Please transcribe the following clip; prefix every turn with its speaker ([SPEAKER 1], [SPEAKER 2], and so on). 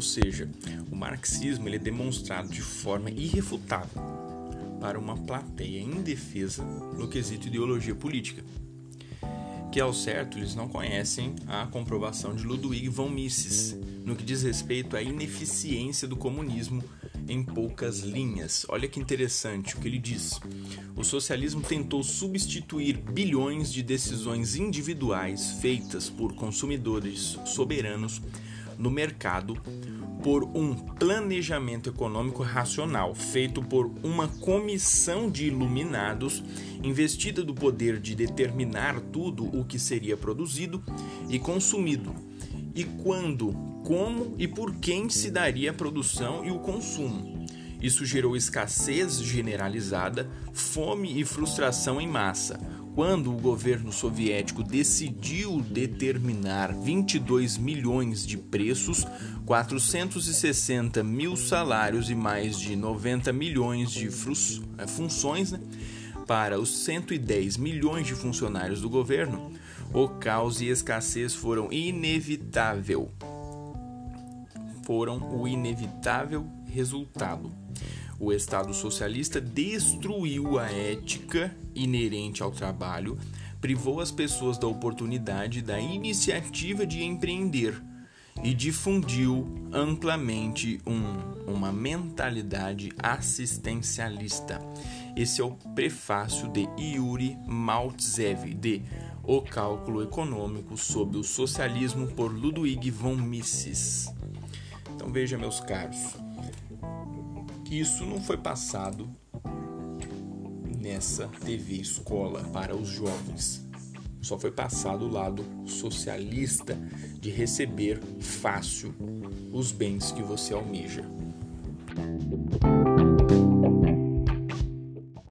[SPEAKER 1] seja, o marxismo ele é demonstrado de forma irrefutável para uma plateia indefesa no quesito ideologia política, que ao certo eles não conhecem a comprovação de Ludwig von Mises no que diz respeito à ineficiência do comunismo em poucas linhas. Olha que interessante o que ele diz. O socialismo tentou substituir bilhões de decisões individuais feitas por consumidores soberanos no mercado por um planejamento econômico racional, feito por uma comissão de iluminados investida do poder de determinar tudo o que seria produzido e consumido, e quando, como e por quem se daria a produção e o consumo. Isso gerou escassez generalizada, fome e frustração em massa, quando o governo soviético decidiu determinar 22 milhões de preços, 460 mil salários e mais de 90 milhões de eh, funções né, para os 110 milhões de funcionários do governo, o caos e escassez foram inevitável. Foram o inevitável resultado o Estado socialista destruiu a ética inerente ao trabalho, privou as pessoas da oportunidade da iniciativa de empreender e difundiu amplamente um, uma mentalidade assistencialista. Esse é o prefácio de Yuri Maltsev de O Cálculo Econômico sob o Socialismo por Ludwig von Mises. Então veja, meus caros, que isso não foi passado nessa TV escola para os jovens. Só foi passado o lado socialista de receber fácil os bens que você almeja.